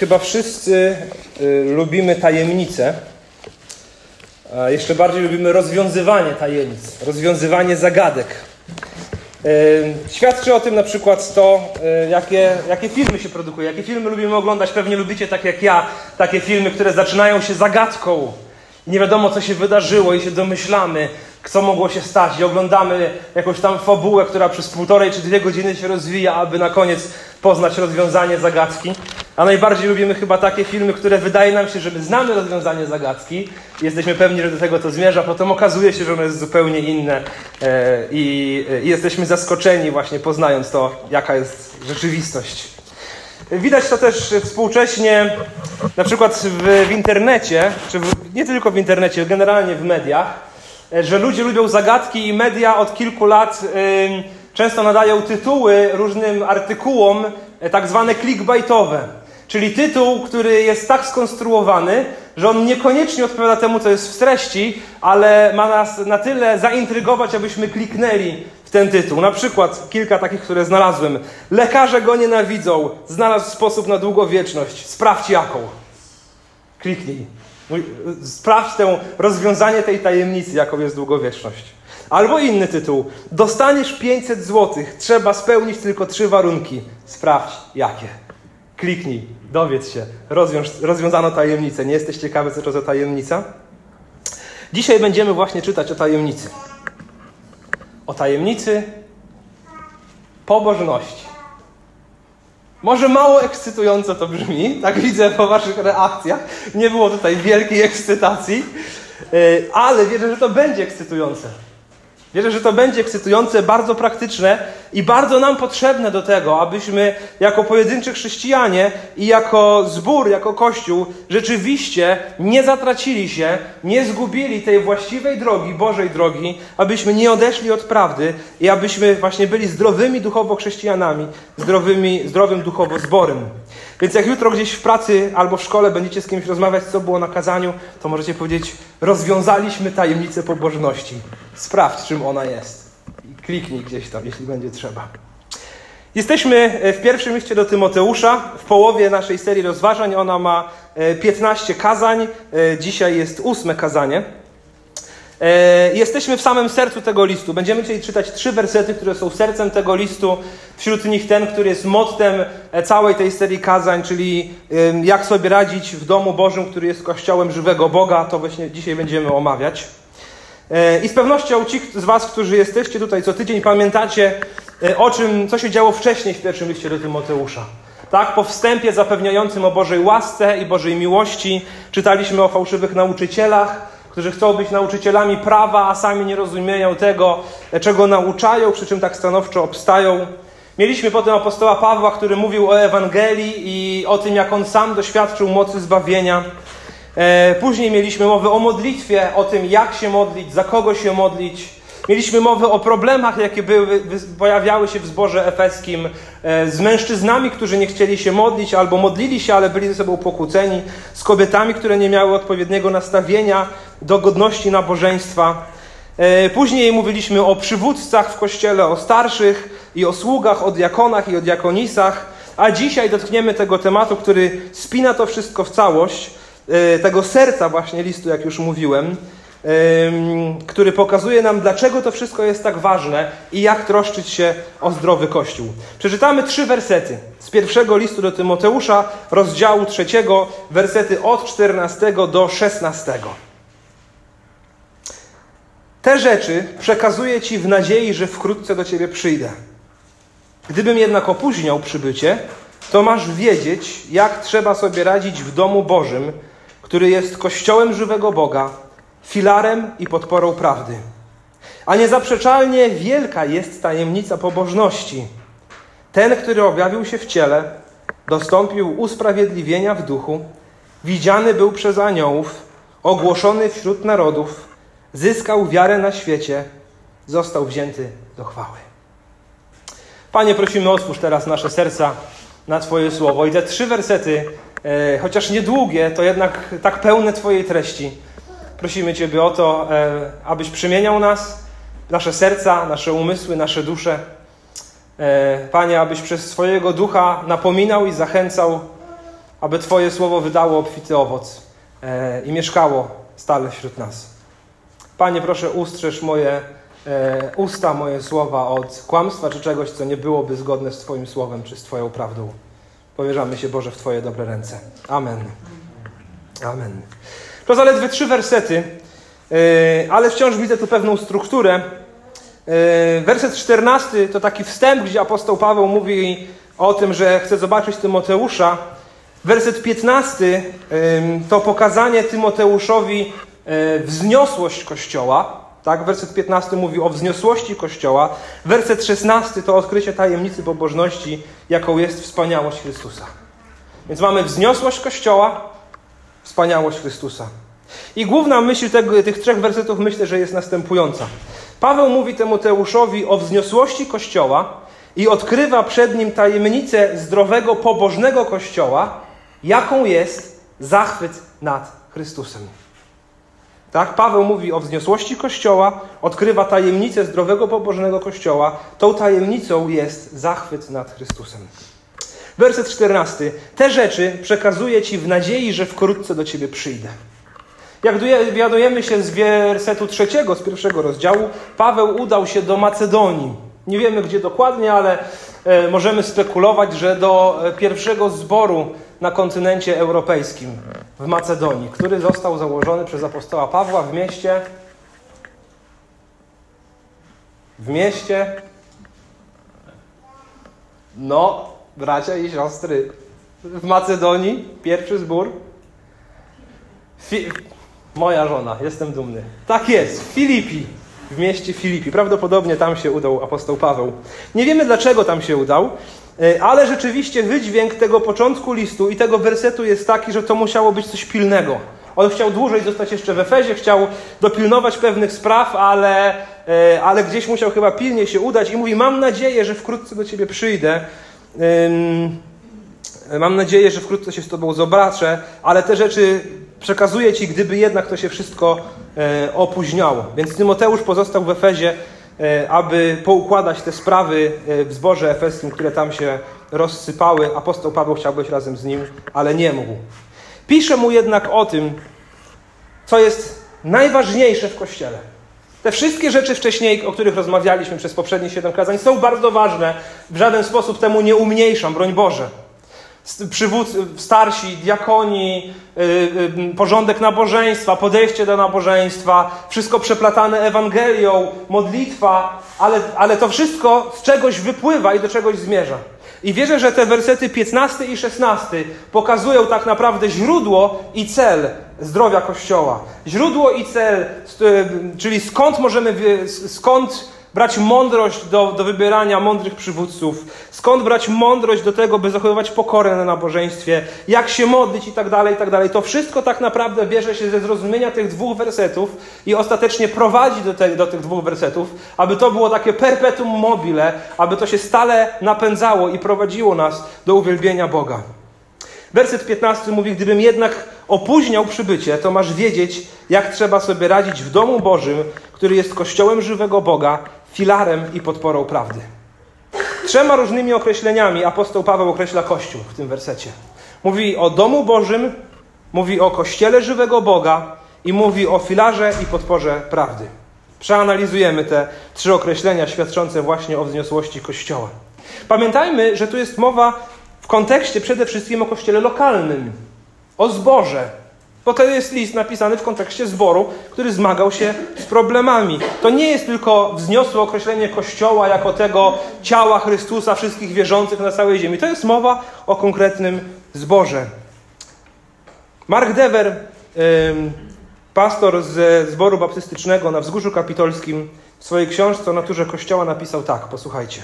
Chyba wszyscy y, lubimy tajemnice. A jeszcze bardziej lubimy rozwiązywanie tajemnic, rozwiązywanie zagadek. Y, świadczy o tym na przykład to, y, jakie, jakie filmy się produkuje, jakie filmy lubimy oglądać. Pewnie lubicie, tak jak ja, takie filmy, które zaczynają się zagadką. Nie wiadomo, co się wydarzyło i się domyślamy, co mogło się stać. I oglądamy jakąś tam fabułę, która przez półtorej czy dwie godziny się rozwija, aby na koniec poznać rozwiązanie zagadki. A najbardziej lubimy chyba takie filmy, które wydaje nam się, że my znamy rozwiązanie zagadki. Jesteśmy pewni, że do tego to zmierza, potem okazuje się, że ono jest zupełnie inne e, i, jesteśmy zaskoczeni właśnie poznając to, jaka jest rzeczywistość. Widać to też współcześnie, na przykład w, w internecie, czy w, nie tylko w internecie, generalnie w mediach, e, że ludzie lubią zagadki i media od kilku lat y, często nadają tytuły różnym artykułom, tak zwane clickbaitowe. Czyli tytuł, który jest tak skonstruowany, że on niekoniecznie odpowiada temu, co jest w treści, ale ma nas na tyle zaintrygować, abyśmy kliknęli w ten tytuł. Na przykład kilka takich, które znalazłem. Lekarze go nienawidzą, znalazł sposób na długowieczność. Sprawdź jaką. Kliknij. Sprawdź tę rozwiązanie tej tajemnicy, jaką jest długowieczność. Albo inny tytuł. Dostaniesz 500 zł. Trzeba spełnić tylko trzy warunki. Sprawdź jakie. Kliknij, dowiedz się. Rozwiąż, rozwiązano tajemnicę. Nie jesteś ciekawy, co to za tajemnica? Dzisiaj będziemy właśnie czytać o tajemnicy. O tajemnicy pobożności. Może mało ekscytująco to brzmi, tak widzę po Waszych reakcjach. Nie było tutaj wielkiej ekscytacji, ale wierzę, że to będzie ekscytujące. Wierzę, że to będzie ekscytujące, bardzo praktyczne i bardzo nam potrzebne do tego, abyśmy jako pojedynczy chrześcijanie i jako zbór, jako kościół rzeczywiście nie zatracili się, nie zgubili tej właściwej drogi, Bożej drogi, abyśmy nie odeszli od prawdy i abyśmy właśnie byli zdrowymi duchowo chrześcijanami, zdrowymi, zdrowym duchowo zborem. Więc jak jutro gdzieś w pracy albo w szkole będziecie z kimś rozmawiać, co było na kazaniu, to możecie powiedzieć: Rozwiązaliśmy tajemnicę pobożności. Sprawdź, czym ona jest. I kliknij gdzieś tam, jeśli będzie trzeba. Jesteśmy w pierwszym liście do Tymoteusza, w połowie naszej serii rozważań. Ona ma 15 kazań. Dzisiaj jest ósme kazanie. Jesteśmy w samym sercu tego listu. Będziemy dzisiaj czytać trzy wersety, które są sercem tego listu. Wśród nich ten, który jest mottem całej tej serii kazań, czyli jak sobie radzić w domu Bożym, który jest kościołem żywego Boga. To właśnie dzisiaj będziemy omawiać. I z pewnością ci z Was, którzy jesteście tutaj co tydzień, pamiętacie o czym, co się działo wcześniej w pierwszym liście do Tymoteusza. Tak, po wstępie zapewniającym o Bożej łasce i Bożej miłości czytaliśmy o fałszywych nauczycielach, którzy chcą być nauczycielami prawa, a sami nie rozumieją tego, czego nauczają, przy czym tak stanowczo obstają. Mieliśmy potem apostoła Pawła, który mówił o Ewangelii i o tym, jak on sam doświadczył mocy zbawienia. Później mieliśmy mowę o modlitwie, o tym, jak się modlić, za kogo się modlić. Mieliśmy mowę o problemach, jakie były, pojawiały się w zborze efeskim z mężczyznami, którzy nie chcieli się modlić albo modlili się, ale byli ze sobą pokłóceni, z kobietami, które nie miały odpowiedniego nastawienia do godności nabożeństwa. Później mówiliśmy o przywódcach w kościele, o starszych i o sługach, o diakonach i o diakonisach, a dzisiaj dotkniemy tego tematu, który spina to wszystko w całość, tego serca właśnie listu, jak już mówiłem, który pokazuje nam, dlaczego to wszystko jest tak ważne i jak troszczyć się o zdrowy Kościół. Przeczytamy trzy wersety z pierwszego listu do Tymoteusza, rozdziału trzeciego, wersety od 14 do 16. Te rzeczy przekazuję Ci w nadziei, że wkrótce do Ciebie przyjdę. Gdybym jednak opóźniał przybycie, to masz wiedzieć, jak trzeba sobie radzić w domu Bożym, który jest kościołem żywego Boga, filarem i podporą prawdy. A niezaprzeczalnie wielka jest tajemnica pobożności. Ten, który objawił się w ciele, dostąpił usprawiedliwienia w duchu, widziany był przez aniołów, ogłoszony wśród narodów, zyskał wiarę na świecie, został wzięty do chwały. Panie, prosimy, otwórz teraz nasze serca na Twoje słowo. I te trzy wersety, e, chociaż niedługie, to jednak tak pełne Twojej treści. Prosimy Ciebie o to, e, abyś przemieniał nas, nasze serca, nasze umysły, nasze dusze. E, Panie, abyś przez swojego ducha napominał i zachęcał, aby Twoje słowo wydało obfity owoc i mieszkało stale wśród nas. Panie, proszę, ustrzeż moje e, usta, moje słowa od kłamstwa czy czegoś, co nie byłoby zgodne z Twoim słowem czy z Twoją prawdą. Powierzamy się, Boże, w Twoje dobre ręce. Amen. Amen. To zaledwie trzy wersety, e, ale wciąż widzę tu pewną strukturę. E, werset 14 to taki wstęp, gdzie apostoł Paweł mówi o tym, że chce zobaczyć Tymoteusza. Werset 15 to pokazanie Tymoteuszowi e, wzniosłość Kościoła. Tak, werset 15 mówi o wzniosłości Kościoła. Werset 16 to odkrycie tajemnicy pobożności, jaką jest wspaniałość Chrystusa. Więc mamy wzniosłość Kościoła, wspaniałość Chrystusa. I główna myśl tego, tych trzech wersetów myślę, że jest następująca. Paweł mówi Tymoteuszowi o wzniosłości Kościoła i odkrywa przed nim tajemnicę zdrowego, pobożnego Kościoła, jaką jest zachwyt nad Chrystusem. Tak? Paweł mówi o wzniosłości Kościoła, odkrywa tajemnicę zdrowego, pobożnego Kościoła. Tą tajemnicą jest zachwyt nad Chrystusem. Werset 14. Te rzeczy przekazuję Ci w nadziei, że wkrótce do Ciebie przyjdę. Jak dowiadujemy się z wersetu trzeciego, z pierwszego rozdziału, Paweł udał się do Macedonii. Nie wiemy gdzie dokładnie, ale e, możemy spekulować, że do e, pierwszego zboru na kontynencie europejskim, w Macedonii, który został założony przez apostoła Pawła w mieście. W mieście. No, bracia i siostry, w Macedonii pierwszy zbór. Fi moja żona, jestem dumny. Tak jest, Filipi w mieście Filipi. Prawdopodobnie tam się udał apostoł Paweł. Nie wiemy dlaczego tam się udał, ale rzeczywiście wydźwięk tego początku listu i tego wersetu jest taki, że to musiało być coś pilnego. On chciał dłużej zostać jeszcze w Efezie, chciał dopilnować pewnych spraw, ale, e, ale gdzieś musiał chyba pilnie się udać i mówi: Mam nadzieję, że wkrótce do ciebie przyjdę. Mam nadzieję, że wkrótce się z Tobą zobaczę, ale te rzeczy przekazuję Ci, gdyby jednak to się wszystko e, opóźniało. Więc Tymoteusz pozostał w Efezie, e, aby poukładać te sprawy e, w zborze efeskim, które tam się rozsypały. Apostoł Paweł chciał być razem z nim, ale nie mógł. Pisze mu jednak o tym, co jest najważniejsze w Kościele. Te wszystkie rzeczy wcześniej, o których rozmawialiśmy przez poprzednie siedem kazań, są bardzo ważne. W żaden sposób temu nie umniejszam, broń Boże przywódcy, starsi, diakoni, yy, yy, porządek nabożeństwa, podejście do nabożeństwa, wszystko przeplatane Ewangelią, modlitwa, ale, ale to wszystko z czegoś wypływa i do czegoś zmierza. I wierzę, że te wersety 15 i 16 pokazują tak naprawdę źródło i cel zdrowia Kościoła. Źródło i cel, czyli skąd możemy, skąd brać mądrość do, do wybierania mądrych przywódców, skąd brać mądrość do tego, by zachowywać pokorę na nabożeństwie, jak się modlić i tak dalej, i tak dalej. To wszystko tak naprawdę bierze się ze zrozumienia tych dwóch wersetów i ostatecznie prowadzi do, te, do tych dwóch wersetów, aby to było takie perpetuum mobile, aby to się stale napędzało i prowadziło nas do uwielbienia Boga. Werset 15 mówi: Gdybym jednak opóźniał przybycie, to masz wiedzieć, jak trzeba sobie radzić w domu Bożym, który jest kościołem żywego Boga, filarem i podporą prawdy. Trzema różnymi określeniami apostoł Paweł określa Kościół w tym wersecie. Mówi o domu Bożym, mówi o kościele żywego Boga i mówi o filarze i podporze prawdy. Przeanalizujemy te trzy określenia świadczące właśnie o wzniosłości Kościoła. Pamiętajmy, że tu jest mowa w kontekście przede wszystkim o kościele lokalnym, o zborze, bo to jest list napisany w kontekście zboru, który zmagał się z problemami. To nie jest tylko wzniosłe określenie Kościoła jako tego ciała Chrystusa, wszystkich wierzących na całej ziemi. To jest mowa o konkretnym zborze. Mark Dever, pastor z zboru baptystycznego na Wzgórzu Kapitolskim, w swojej książce o naturze Kościoła napisał tak, posłuchajcie.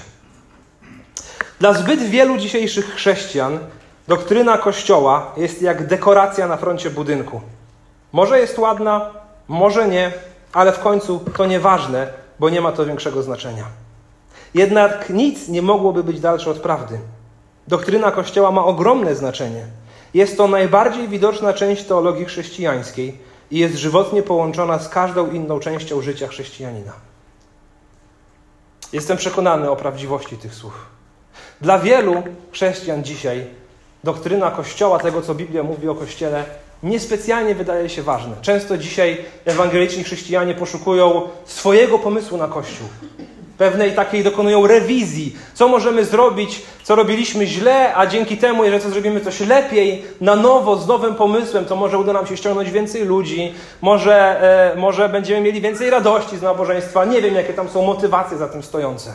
Dla zbyt wielu dzisiejszych chrześcijan Doktryna Kościoła jest jak dekoracja na froncie budynku. Może jest ładna, może nie, ale w końcu to nieważne, bo nie ma to większego znaczenia. Jednak nic nie mogłoby być dalsze od prawdy. Doktryna Kościoła ma ogromne znaczenie. Jest to najbardziej widoczna część teologii chrześcijańskiej i jest żywotnie połączona z każdą inną częścią życia chrześcijanina. Jestem przekonany o prawdziwości tych słów. Dla wielu chrześcijan dzisiaj doktryna Kościoła, tego co Biblia mówi o Kościele, niespecjalnie wydaje się ważne. Często dzisiaj ewangeliczni chrześcijanie poszukują swojego pomysłu na Kościół. Pewnej takiej dokonują rewizji. Co możemy zrobić, co robiliśmy źle, a dzięki temu, jeżeli zrobimy coś lepiej, na nowo, z nowym pomysłem, to może uda nam się ściągnąć więcej ludzi, może, e, może będziemy mieli więcej radości z nabożeństwa. Nie wiem, jakie tam są motywacje za tym stojące.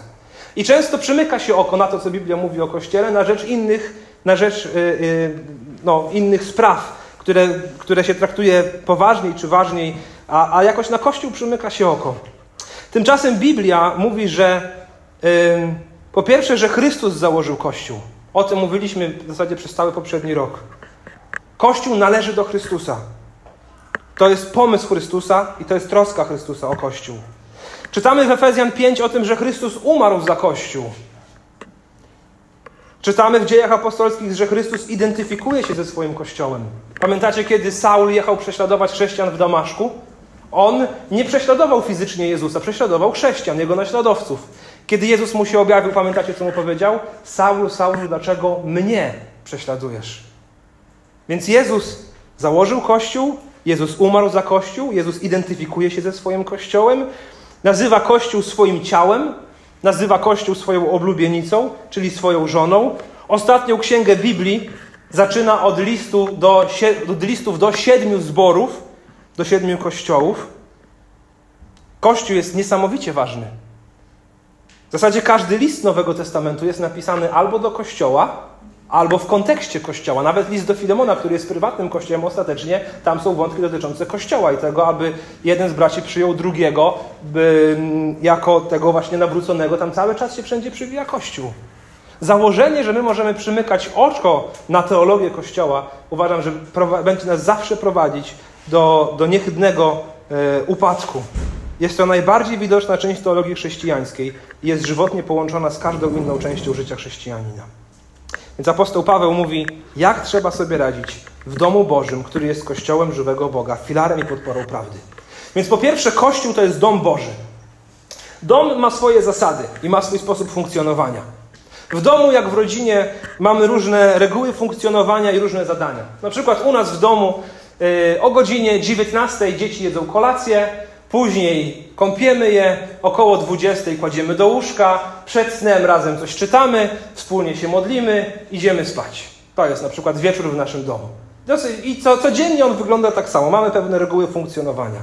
I często przymyka się oko na to, co Biblia mówi o Kościele, na rzecz innych, na rzecz y, y, no, innych spraw, które, które się traktuje poważniej czy ważniej, a, a jakoś na Kościół przymyka się oko. Tymczasem Biblia mówi, że po pierwsze, że Chrystus założył Kościół. O tym mówiliśmy w zasadzie przez cały poprzedni rok. Kościół należy do Chrystusa. To jest pomysł Chrystusa i to jest troska Chrystusa o Kościół. Czytamy w Efezjan 5 o tym, że Chrystus umarł za Kościół. Czytamy w dziejach apostolskich, że Chrystus identyfikuje się ze swoim Kościołem. Pamiętacie, kiedy Saul jechał prześladować chrześcijan w Damaszku? On nie prześladował fizycznie Jezusa, prześladował chrześcijan, jego naśladowców. Kiedy Jezus mu się objawił, pamiętacie, co mu powiedział? Saul, Saul, dlaczego mnie prześladujesz? Więc Jezus założył Kościół, Jezus umarł za Kościół, Jezus identyfikuje się ze swoim Kościołem, nazywa Kościół swoim ciałem, nazywa Kościół swoją oblubienicą, czyli swoją żoną. Ostatnią księgę Biblii zaczyna od, listu do, od listów do siedmiu zborów, do siedmiu kościołów. Kościół jest niesamowicie ważny. W zasadzie każdy list Nowego Testamentu jest napisany albo do kościoła, albo w kontekście kościoła. Nawet list do Filemona, który jest prywatnym kościołem, ostatecznie tam są wątki dotyczące kościoła i tego, aby jeden z braci przyjął drugiego by, mm, jako tego właśnie nawróconego. Tam cały czas się wszędzie przywija kościół. Założenie, że my możemy przymykać oczko na teologię kościoła, uważam, że będzie nas zawsze prowadzić do, do niechybnego e, upadku. Jest to najbardziej widoczna część teologii chrześcijańskiej i jest żywotnie połączona z każdą inną częścią życia chrześcijanina. Więc apostoł Paweł mówi, jak trzeba sobie radzić w domu Bożym, który jest kościołem żywego Boga, filarem i podporą prawdy. Więc po pierwsze, Kościół to jest dom Boży. Dom ma swoje zasady i ma swój sposób funkcjonowania. W domu, jak w rodzinie, mamy różne reguły funkcjonowania i różne zadania. Na przykład u nas w domu yy, o godzinie 19 dzieci jedzą kolację, Później kąpiemy je, około 20 kładziemy do łóżka, przed snem razem coś czytamy, wspólnie się modlimy, idziemy spać. To jest na przykład wieczór w naszym domu. I co, codziennie on wygląda tak samo. Mamy pewne reguły funkcjonowania.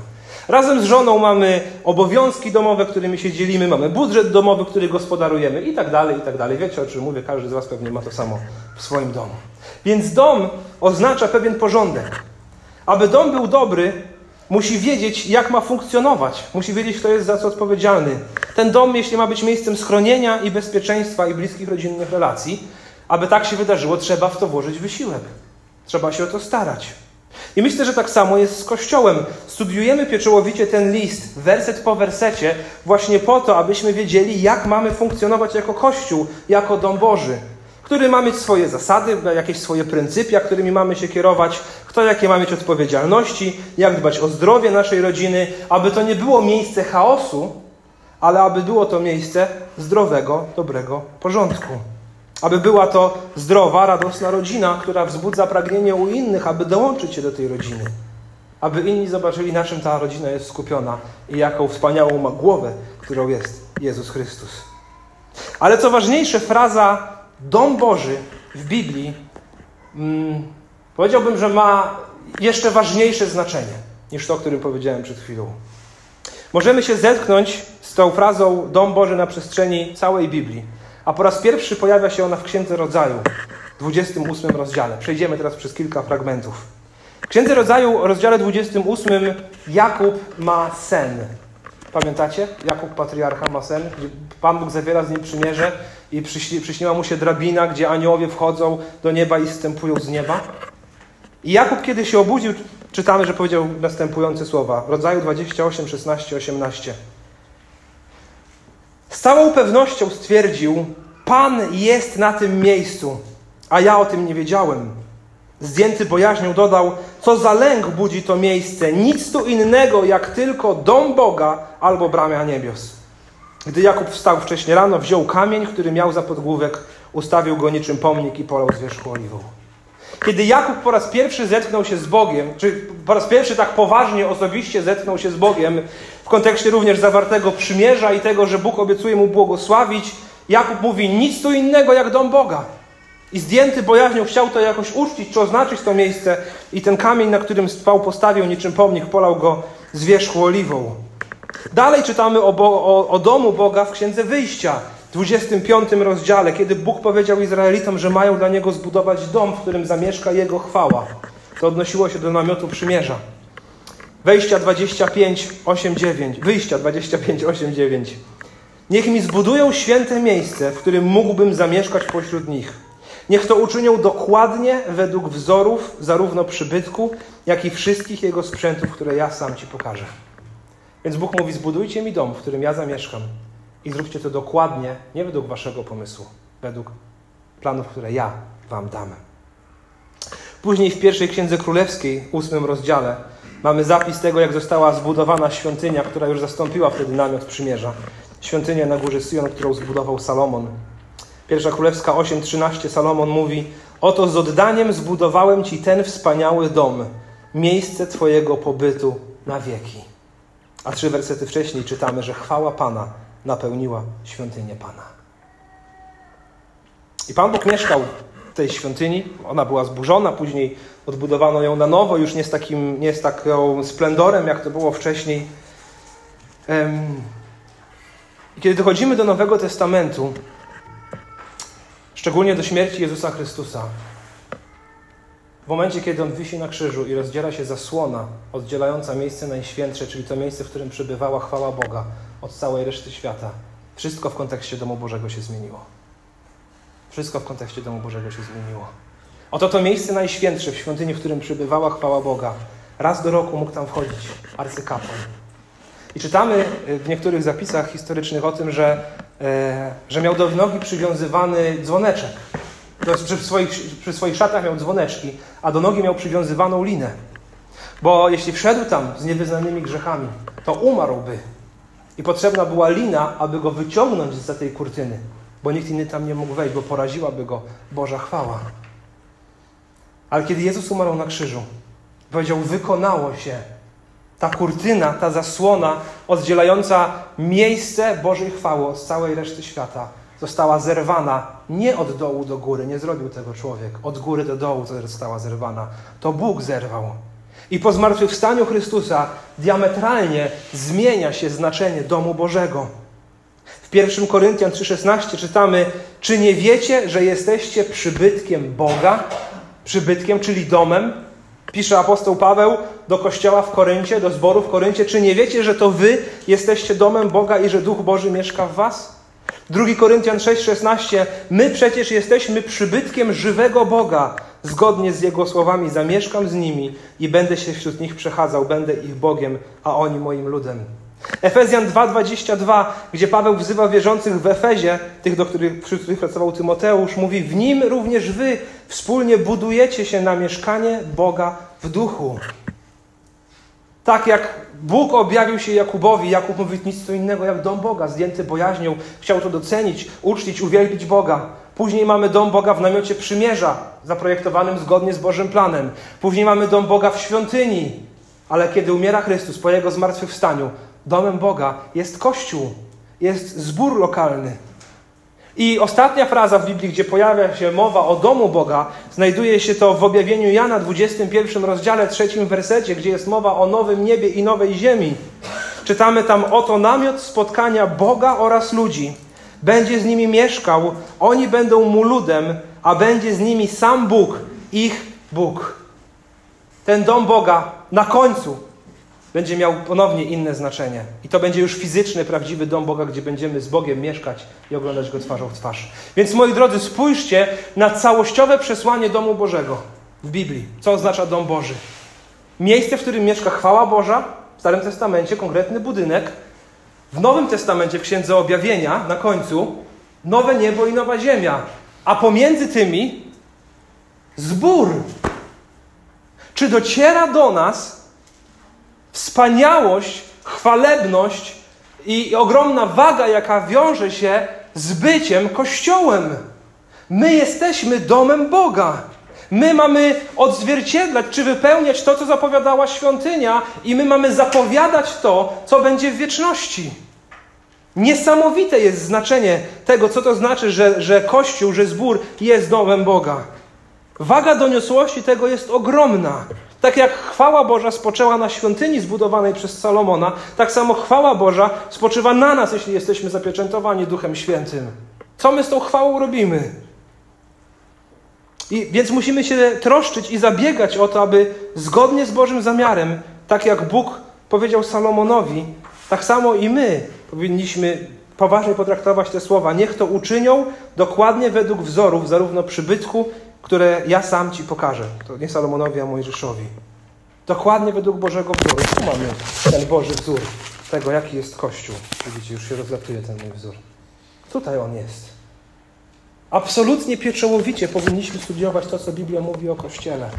Razem z żoną mamy obowiązki domowe, którymi się dzielimy, mamy budżet domowy, który gospodarujemy i tak dalej, i tak dalej. Wiecie o czym mówię, każdy z Was pewnie ma to samo w swoim domu. Więc dom oznacza pewien porządek. Aby dom był dobry, Musi wiedzieć, jak ma funkcjonować. Musi wiedzieć, kto jest za co odpowiedzialny. Ten dom, jeśli ma być miejscem schronienia i bezpieczeństwa i bliskich rodzinnych relacji, aby tak się wydarzyło, trzeba w to włożyć wysiłek. Trzeba się o to starać. I myślę, że tak samo jest z Kościołem. Studiujemy pieczołowicie ten list, werset po wersecie, właśnie po to, abyśmy wiedzieli, jak mamy funkcjonować jako Kościół, jako dom Boży który ma mieć swoje zasady, jakieś swoje pryncypia, którymi mamy się kierować, kto jakie ma mieć odpowiedzialności, jak dbać o zdrowie naszej rodziny, aby to nie było miejsce chaosu, ale aby było to miejsce zdrowego, dobrego porządku. Aby była to zdrowa, radosna rodzina, która wzbudza pragnienie u innych, aby dołączyć się do tej rodziny. Aby inni zobaczyli, na czym ta rodzina jest skupiona i jaką wspaniałą ma głowę, którą jest Jezus Chrystus. Ale co ważniejsze, fraza dom Boży w Biblii hmm, powiedziałbym, że ma jeszcze ważniejsze znaczenie niż to, o którym powiedziałem przed chwilą. Możemy się zetknąć z tą frazą dom Boży na przestrzeni całej Biblii, a po raz pierwszy pojawia się ona w Księdze Rodzaju, 28 rozdziale. Przejdziemy teraz przez kilka fragmentów. W Księdze Rodzaju, rozdziale 28, Jakub ma sen. Pamiętacie? Jakub patriarcha ma sen, gdzie Pan Bóg zawiera z nim przymierze i przyśniła mu się drabina, gdzie aniołowie wchodzą do nieba i stępują z nieba. I Jakub, kiedy się obudził, czytamy, że powiedział następujące słowa. Rodzaju 28, 16, 18. Z całą pewnością stwierdził, Pan jest na tym miejscu, a ja o tym nie wiedziałem. Zdjęty bojaźnią dodał, co za lęk budzi to miejsce, nic tu innego jak tylko dom Boga albo bramia niebios. Gdy Jakub wstał wcześnie rano, wziął kamień, który miał za podgłówek, ustawił go niczym pomnik i polał z wierzchu oliwą. Kiedy Jakub po raz pierwszy zetknął się z Bogiem, czy po raz pierwszy tak poważnie, osobiście zetknął się z Bogiem, w kontekście również zawartego przymierza i tego, że Bóg obiecuje mu błogosławić, Jakub mówi nic tu innego jak dom Boga. I zdjęty bojaźnią chciał to jakoś uczcić, czy oznaczyć to miejsce i ten kamień, na którym spał, postawił niczym pomnik, polał go z wierzchu oliwą. Dalej czytamy o, o, o domu Boga w Księdze Wyjścia, w 25 rozdziale, kiedy Bóg powiedział Izraelitom, że mają dla Niego zbudować dom, w którym zamieszka Jego chwała. To odnosiło się do namiotu przymierza. Wejścia 25, 8, 9. Wyjścia 25, 8, 9. Niech mi zbudują święte miejsce, w którym mógłbym zamieszkać pośród nich. Niech to uczynią dokładnie według wzorów zarówno przybytku, jak i wszystkich jego sprzętów, które ja sam Ci pokażę. Więc Bóg mówi: Zbudujcie mi dom, w którym ja zamieszkam i zróbcie to dokładnie, nie według Waszego pomysłu, według planów, które ja Wam dam. Później w pierwszej księdze królewskiej, ósmym rozdziale, mamy zapis tego, jak została zbudowana świątynia, która już zastąpiła wtedy namiot przymierza. Świątynia na górze Sion, którą zbudował Salomon. Pierwsza Królewska 8:13 Salomon mówi: Oto z oddaniem zbudowałem ci ten wspaniały dom, miejsce twojego pobytu na wieki. A trzy wersety wcześniej czytamy, że chwała Pana napełniła świątynię Pana. I Pan Bóg mieszkał w tej świątyni. Ona była zburzona, później odbudowano ją na nowo, już nie z takim, nie z taką splendorem, jak to było wcześniej. Kiedy dochodzimy do Nowego Testamentu, szczególnie do śmierci Jezusa Chrystusa, w momencie, kiedy On wisi na krzyżu i rozdziela się zasłona oddzielająca miejsce najświętsze, czyli to miejsce, w którym przebywała chwała Boga od całej reszty świata, wszystko w kontekście domu Bożego się zmieniło. Wszystko w kontekście domu Bożego się zmieniło. Oto to miejsce najświętsze w świątyni, w którym przybywała chwała Boga. Raz do roku mógł tam wchodzić arcykapłan. I czytamy w niektórych zapisach historycznych o tym, że, że miał do nogi przywiązywany dzwoneczek. To jest przy swoich, przy swoich szatach miał dzwoneczki, a do nogi miał przywiązywaną linę. Bo jeśli wszedł tam z niewyznanymi grzechami, to umarłby. I potrzebna była lina, aby go wyciągnąć z tej kurtyny, bo nikt inny tam nie mógł wejść, bo poraziłaby go Boża chwała. Ale kiedy Jezus umarł na krzyżu, powiedział: Wykonało się. Ta kurtyna, ta zasłona oddzielająca miejsce Bożej chwały od całej reszty świata została zerwana nie od dołu do góry, nie zrobił tego człowiek. Od góry do dołu została zerwana. To Bóg zerwał. I po zmartwychwstaniu Chrystusa diametralnie zmienia się znaczenie domu Bożego. W 1 Koryntian 3,16 czytamy: Czy nie wiecie, że jesteście przybytkiem Boga? Przybytkiem, czyli domem? Pisze apostoł Paweł do kościoła w Koryncie, do zboru w Koryncie: Czy nie wiecie, że to wy jesteście domem Boga i że Duch Boży mieszka w was? 2 Koryntian 6,16 My przecież jesteśmy przybytkiem żywego Boga. Zgodnie z Jego słowami zamieszkam z nimi i będę się wśród nich przechadzał, będę ich Bogiem, a oni moim ludem. Efezjan 2,22, gdzie Paweł wzywa wierzących w Efezie, tych, do których, wśród których pracował Tymoteusz, mówi: W nim również wy wspólnie budujecie się na mieszkanie Boga w duchu. Tak jak Bóg objawił się Jakubowi, Jakub mówi nic co innego jak dom Boga, zdjęty bojaźnią, chciał to docenić, uczcić, uwielbić Boga. Później mamy dom Boga w namiocie przymierza, zaprojektowanym zgodnie z Bożym planem. Później mamy dom Boga w świątyni, ale kiedy umiera Chrystus po Jego zmartwychwstaniu, domem Boga jest Kościół, jest zbór lokalny. I ostatnia fraza w Biblii, gdzie pojawia się mowa o domu Boga, znajduje się to w objawieniu Jana 21 rozdziale, trzecim wersecie, gdzie jest mowa o nowym niebie i nowej ziemi. Czytamy tam oto namiot spotkania Boga oraz ludzi. Będzie z nimi mieszkał, oni będą mu ludem, a będzie z nimi sam Bóg, ich Bóg. Ten dom Boga na końcu będzie miał ponownie inne znaczenie. I to będzie już fizyczny, prawdziwy dom Boga, gdzie będziemy z Bogiem mieszkać i oglądać Go twarzą w twarz. Więc moi drodzy, spójrzcie na całościowe przesłanie domu Bożego w Biblii. Co oznacza dom Boży? Miejsce, w którym mieszka chwała Boża, w Starym Testamencie konkretny budynek, w Nowym Testamencie, w Księdze Objawienia, na końcu, nowe niebo i nowa ziemia. A pomiędzy tymi zbór. Czy dociera do nas, wspaniałość, chwalebność i ogromna waga, jaka wiąże się z byciem Kościołem. My jesteśmy domem Boga. My mamy odzwierciedlać, czy wypełniać to, co zapowiadała świątynia, i my mamy zapowiadać to, co będzie w wieczności. Niesamowite jest znaczenie tego, co to znaczy, że, że Kościół, że zbór jest domem Boga. Waga doniosłości tego jest ogromna. Tak jak chwała Boża spoczęła na świątyni zbudowanej przez Salomona, tak samo chwała Boża spoczywa na nas, jeśli jesteśmy zapieczętowani Duchem Świętym. Co my z tą chwałą robimy? I więc musimy się troszczyć i zabiegać o to, aby zgodnie z Bożym zamiarem, tak jak Bóg powiedział Salomonowi, tak samo i my powinniśmy poważnie potraktować te słowa. Niech to uczynią dokładnie według wzorów, zarówno przybytku, które ja sam Ci pokażę. To nie Salomonowi, a Mojżeszowi. Dokładnie według Bożego wzoru. Tu mamy ten Boży wzór tego, jaki jest Kościół. Widzicie, już się rozlatuje ten mój wzór. Tutaj on jest. Absolutnie pieczołowicie powinniśmy studiować to, co Biblia mówi o Kościele,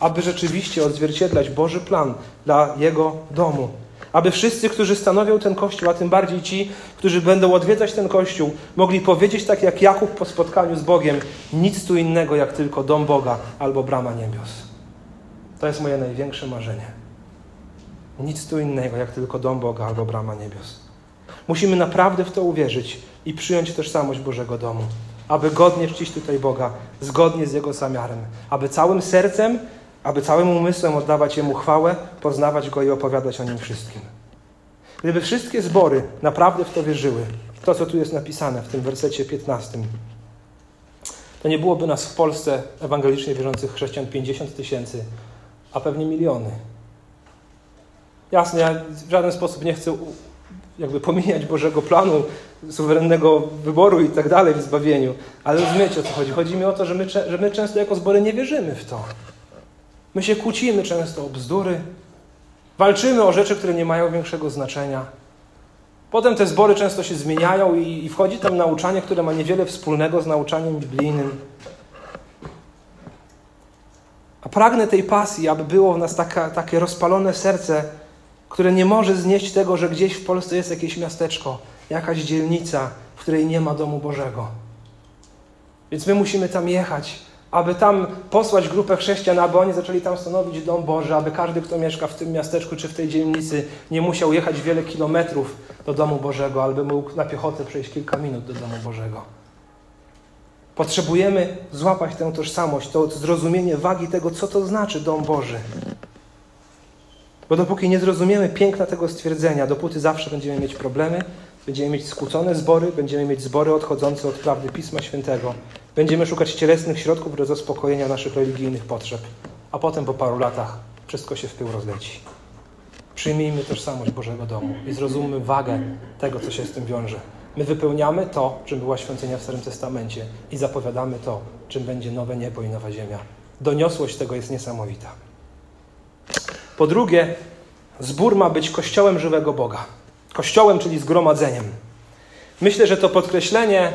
aby rzeczywiście odzwierciedlać Boży plan dla Jego domu. Aby wszyscy, którzy stanowią ten Kościół, a tym bardziej ci, którzy będą odwiedzać ten Kościół, mogli powiedzieć tak jak Jakub po spotkaniu z Bogiem, nic tu innego jak tylko dom Boga albo brama niebios. To jest moje największe marzenie. Nic tu innego jak tylko dom Boga albo brama niebios. Musimy naprawdę w to uwierzyć i przyjąć tożsamość Bożego domu aby godnie czcić tutaj Boga, zgodnie z Jego zamiarem, aby całym sercem, aby całym umysłem oddawać Jemu chwałę, poznawać Go i opowiadać o Nim wszystkim. Gdyby wszystkie zbory naprawdę w to wierzyły, to co tu jest napisane w tym wersecie 15, to nie byłoby nas w Polsce ewangelicznie wierzących chrześcijan 50 tysięcy, a pewnie miliony. Jasne, ja w żaden sposób nie chcę jakby pomijać Bożego planu, suwerennego wyboru i tak dalej w zbawieniu. Ale rozumiecie o co chodzi? Chodzi mi o to, że my, że my często jako zbory nie wierzymy w to. My się kłócimy często o bzdury, walczymy o rzeczy, które nie mają większego znaczenia. Potem te zbory często się zmieniają i, i wchodzi tam nauczanie, które ma niewiele wspólnego z nauczaniem biblijnym. A pragnę tej pasji, aby było w nas taka, takie rozpalone serce, które nie może znieść tego, że gdzieś w Polsce jest jakieś miasteczko, jakaś dzielnica, w której nie ma domu Bożego. Więc my musimy tam jechać, aby tam posłać grupę chrześcijan, aby oni zaczęli tam stanowić dom Boży, aby każdy, kto mieszka w tym miasteczku czy w tej dzielnicy, nie musiał jechać wiele kilometrów do domu Bożego, albo mógł na piechotę przejść kilka minut do domu Bożego. Potrzebujemy złapać tę tożsamość, to zrozumienie wagi tego, co to znaczy dom Boży. Bo dopóki nie zrozumiemy piękna tego stwierdzenia, dopóty zawsze będziemy mieć problemy, będziemy mieć skłócone zbory, będziemy mieć zbory odchodzące od prawdy Pisma Świętego, będziemy szukać cielesnych środków do zaspokojenia naszych religijnych potrzeb, a potem po paru latach wszystko się w pył rozleci. Przyjmijmy tożsamość Bożego domu i zrozummy wagę tego, co się z tym wiąże. My wypełniamy to, czym była świątynia w Starym Testamencie i zapowiadamy to, czym będzie nowe niebo i nowa ziemia. Doniosłość tego jest niesamowita. Po drugie, zbór ma być kościołem żywego Boga. Kościołem, czyli zgromadzeniem. Myślę, że to podkreślenie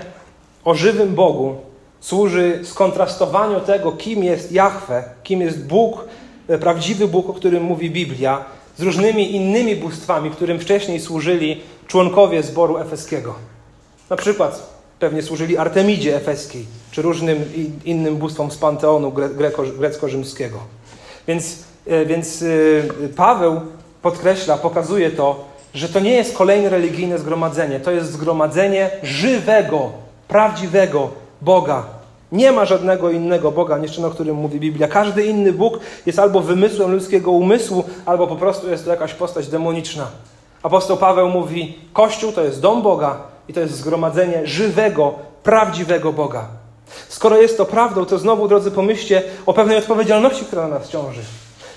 o żywym Bogu służy skontrastowaniu tego, kim jest Jahwe, kim jest Bóg, e, prawdziwy Bóg, o którym mówi Biblia, z różnymi innymi bóstwami, którym wcześniej służyli członkowie zboru efeskiego. Na przykład pewnie służyli Artemidzie efeskiej, czy różnym innym bóstwom z panteonu grecko-rzymskiego. Więc E, więc e, Paweł podkreśla, pokazuje to, że to nie jest kolejne religijne zgromadzenie, to jest zgromadzenie żywego, prawdziwego Boga. Nie ma żadnego innego Boga niż ten, o którym mówi Biblia. Każdy inny Bóg jest albo wymysłem ludzkiego umysłu, albo po prostu jest to jakaś postać demoniczna. Apostoł Paweł mówi: Kościół to jest dom Boga i to jest zgromadzenie żywego, prawdziwego Boga. Skoro jest to prawdą, to znowu, drodzy, pomyślcie o pewnej odpowiedzialności, która na nas ciąży.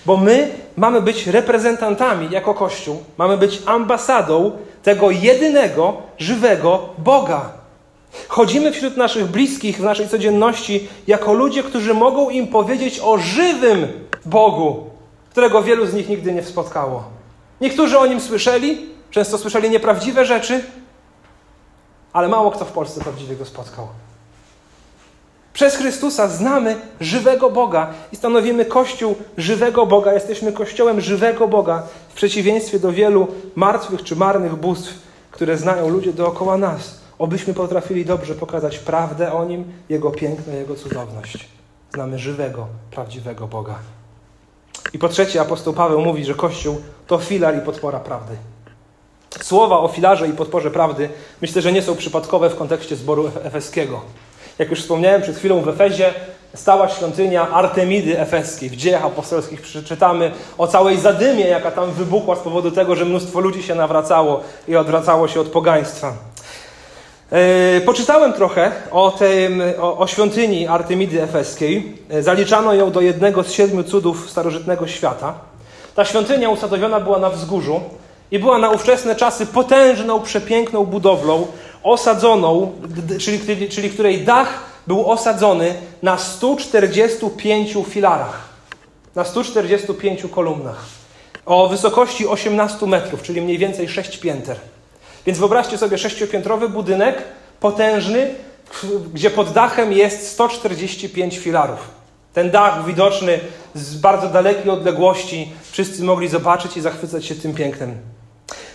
Bo my mamy być reprezentantami jako Kościół, mamy być ambasadą tego jedynego, żywego Boga. Chodzimy wśród naszych bliskich w naszej codzienności jako ludzie, którzy mogą im powiedzieć o żywym Bogu, którego wielu z nich nigdy nie spotkało. Niektórzy o nim słyszeli, często słyszeli nieprawdziwe rzeczy, ale mało kto w Polsce prawdziwie go spotkał. Przez Chrystusa znamy żywego Boga i stanowimy Kościół żywego Boga. Jesteśmy Kościołem żywego Boga w przeciwieństwie do wielu martwych czy marnych bóstw, które znają ludzie dookoła nas. Obyśmy potrafili dobrze pokazać prawdę o Nim, Jego piękno, Jego cudowność. znamy żywego, prawdziwego Boga. I po trzecie, apostoł Paweł mówi, że Kościół to filar i podpora prawdy. Słowa o filarze i podporze prawdy myślę, że nie są przypadkowe w kontekście zboru efeskiego. Jak już wspomniałem przed chwilą w Efezie, stała świątynia Artemidy Efeskiej. W dziejach apostolskich przeczytamy o całej zadymie, jaka tam wybuchła z powodu tego, że mnóstwo ludzi się nawracało i odwracało się od pogaństwa. E, poczytałem trochę o, tym, o, o, świątyni Artemidy Efeskiej. E, zaliczano ją do jednego z siedmiu cudów starożytnego świata. Ta świątynia usadowiona była na wzgórzu i była na ówczesne czasy potężną, przepiękną budowlą, osadzoną, czyli, czyli której dach był osadzony na 145 filarach, na 145 kolumnach, o wysokości 18 metrów, czyli mniej więcej 6 pięter. Więc wyobraźcie sobie sześciopiętrowy budynek, potężny, gdzie pod dachem jest 145 filarów. Ten dach widoczny z bardzo dalekiej odległości, wszyscy mogli zobaczyć i zachwycać się tym pięknem.